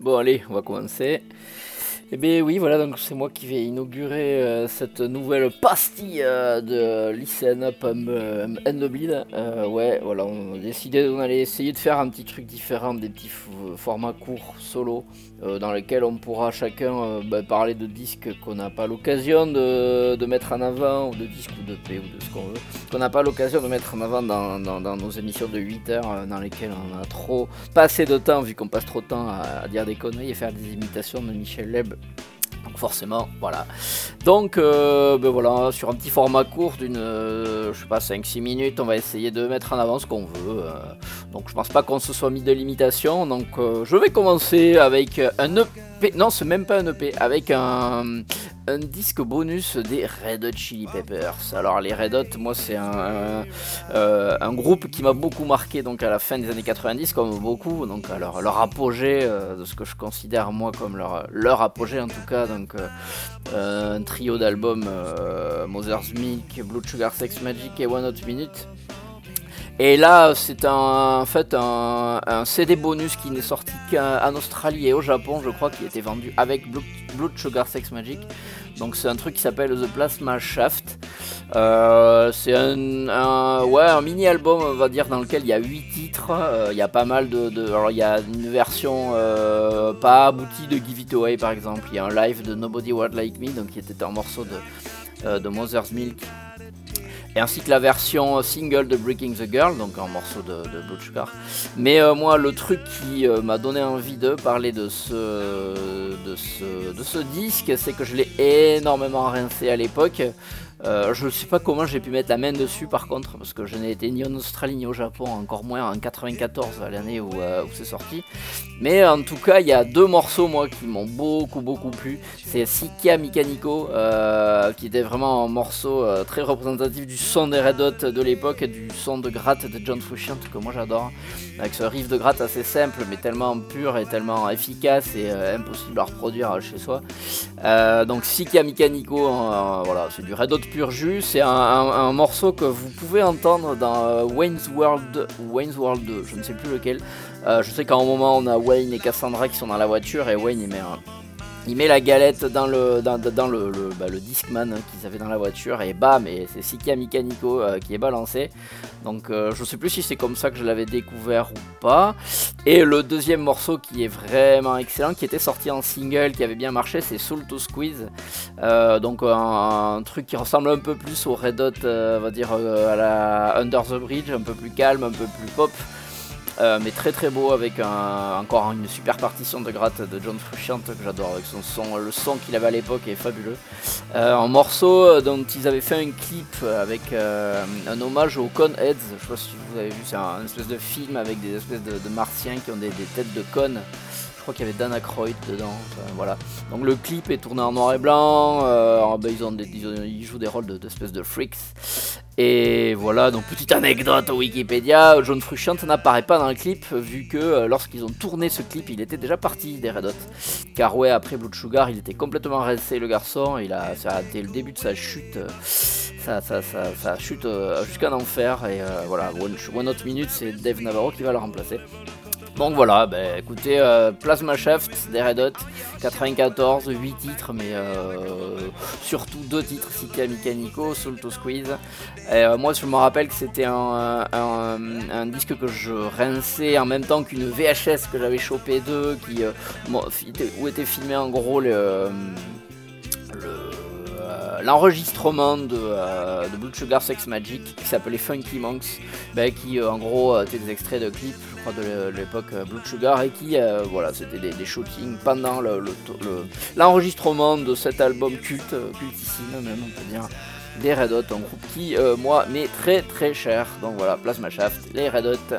Bon, allez, on va commencer. Eh bien oui, voilà, donc c'est moi qui vais inaugurer euh, cette nouvelle pastille euh, de Listen Up um, um, Euh, ouais, voilà, on a décidé qu'on allait essayer de faire un petit truc différent, des petits formats courts, solo, euh, dans lesquels on pourra chacun bah, parler de disques qu'on n'a pas l'occasion de, mettre en avant, ou de disques ou de P ou de ce qu'on veut, qu'on n'a pas l'occasion de mettre en avant dans, dans, nos émissions de 8 heures, dans lesquelles on a trop passé de temps, vu qu'on passe trop de temps à, à dire des conneries et faire des imitations de Michel Leb donc forcément, voilà. Donc, euh, ben voilà, sur un petit format court d'une, euh, je sais pas, 5-6 minutes, on va essayer de mettre en avant ce qu'on veut. Euh. Donc je pense pas qu'on se soit mis de limitation. Donc je vais commencer avec un EP, non c'est même pas un EP, avec un, disque bonus des Red Hot Chili Peppers. Alors les Red Hot, moi c'est un, euh, un, groupe qui m'a beaucoup marqué donc à la fin des années 90 comme beaucoup, donc à leur, apogée euh, de ce que je considère moi comme leur, leur apogée en tout cas, donc euh, un trio d'albums Mother's Milk, Blood Sugar Sex Magic et One Hot Minute. Et là, c'est un, en fait un, CD bonus qui n'est sorti qu'en Australie et au Japon, je crois, qui était vendu avec Blood Sugar Sex Magic. Donc c'est un truc qui s'appelle The Plasma Shaft. Euh, c'est un, ouais, un mini album, on va dire, dans lequel il y a 8 titres. Euh, il y a pas mal de, alors il y a une version euh, pas aboutie de Give It Away par exemple. Il y a un live de Nobody Would Like Me, donc qui était un morceau de Mother's Milk et ainsi que la version single de Breaking the Girl, donc un morceau de, de. Mais euh, moi, le truc qui euh, m'a donné envie de parler de ce disque, c'est que je l'ai énormément rincé à l'époque. Euh, je ne sais pas comment j'ai pu mettre la main dessus par contre, parce que je n'ai été ni en Australie ni au Japon, encore moins en 94, l'année où, où c'est sorti. Mais en tout cas, il y a deux morceaux moi qui m'ont beaucoup beaucoup plu. C'est Sikia Mechanico, qui était vraiment un morceau très représentatif du son des Red Hot de l'époque du son de gratte de John Frusciante que moi j'adore. Avec ce riff de gratte assez simple mais tellement pur et tellement efficace et euh, impossible à reproduire chez soi. Euh, donc Sikia Mechanico, voilà, c'est du Red Hot C'est un, morceau que vous pouvez entendre dans euh, Wayne's World, Wayne's World 2, je ne sais plus lequel. je sais qu'à un moment on a Wayne et Cassandra qui sont dans la voiture et Wayne il met un il met la galette dans le, dans, le, bah, le Discman qu'ils avaient dans la voiture et bam, et c'est Sikia Mechanico euh, qui est balancé. Donc euh, je sais plus si c'est comme ça que je l'avais découvert ou pas. Et le deuxième morceau qui est vraiment excellent, qui était sorti en single, qui avait bien marché, c'est Soul to Squeeze. Euh, donc un, truc qui ressemble un peu plus au Red Hot, on va dire à la Under the Bridge, un peu plus calme, un peu plus pop. Euh, mais très très beau avec encore une super partition de gratte de John Frusciante que j'adore avec son son, le son qu'il avait à l'époque est fabuleux. Euh, un morceau dont ils avaient fait un clip avec euh, un hommage aux Conheads, je sais pas si vous avez vu, c'est un, espèce de film avec des espèces de, martiens qui ont des, têtes de connes. Crois qu'il y avait Dana Croyd dedans, voilà. Donc le clip est tourné en noir et blanc, ben, ils, jouent des rôles d'espèces de, freaks. Et voilà, donc petite anecdote au Wikipédia, John Frusciante n'apparaît pas dans le clip vu que euh, lorsqu'ils ont tourné ce clip, il était déjà parti des Red Hot. Car ouais, après Blood Sugar, il était complètement resté le garçon, il a, été le début de sa chute, ça, ça, ça, chute euh, jusqu'à enfer, et euh, voilà, One, One Minute, c'est Dave Navarro qui va le remplacer. Donc voilà, bah, écoutez, euh, Plasma Shaft des Red Hot, 94, 8 titres, mais euh, surtout 2 titres, Sika Mechanico, Soul to Squeeze. Euh, moi je me rappelle que c'était un, disque que je rinçais en même temps qu'une VHS que j'avais chopé d'eux, qui, où était filmé en gros le l'enregistrement de, de, Blood Sugar Sex Magic qui s'appelait Funky Monks, bah, qui en gros était des extraits de clips de l'époque euh, Blood Sugar et qui, euh, voilà, c'était des, shootings pendant l'enregistrement de cet album culte, euh, cultissime même on peut dire, des Red Hot, un groupe qui, moi, m'est très très cher. Donc voilà, Plasma Shaft, les Red Hot.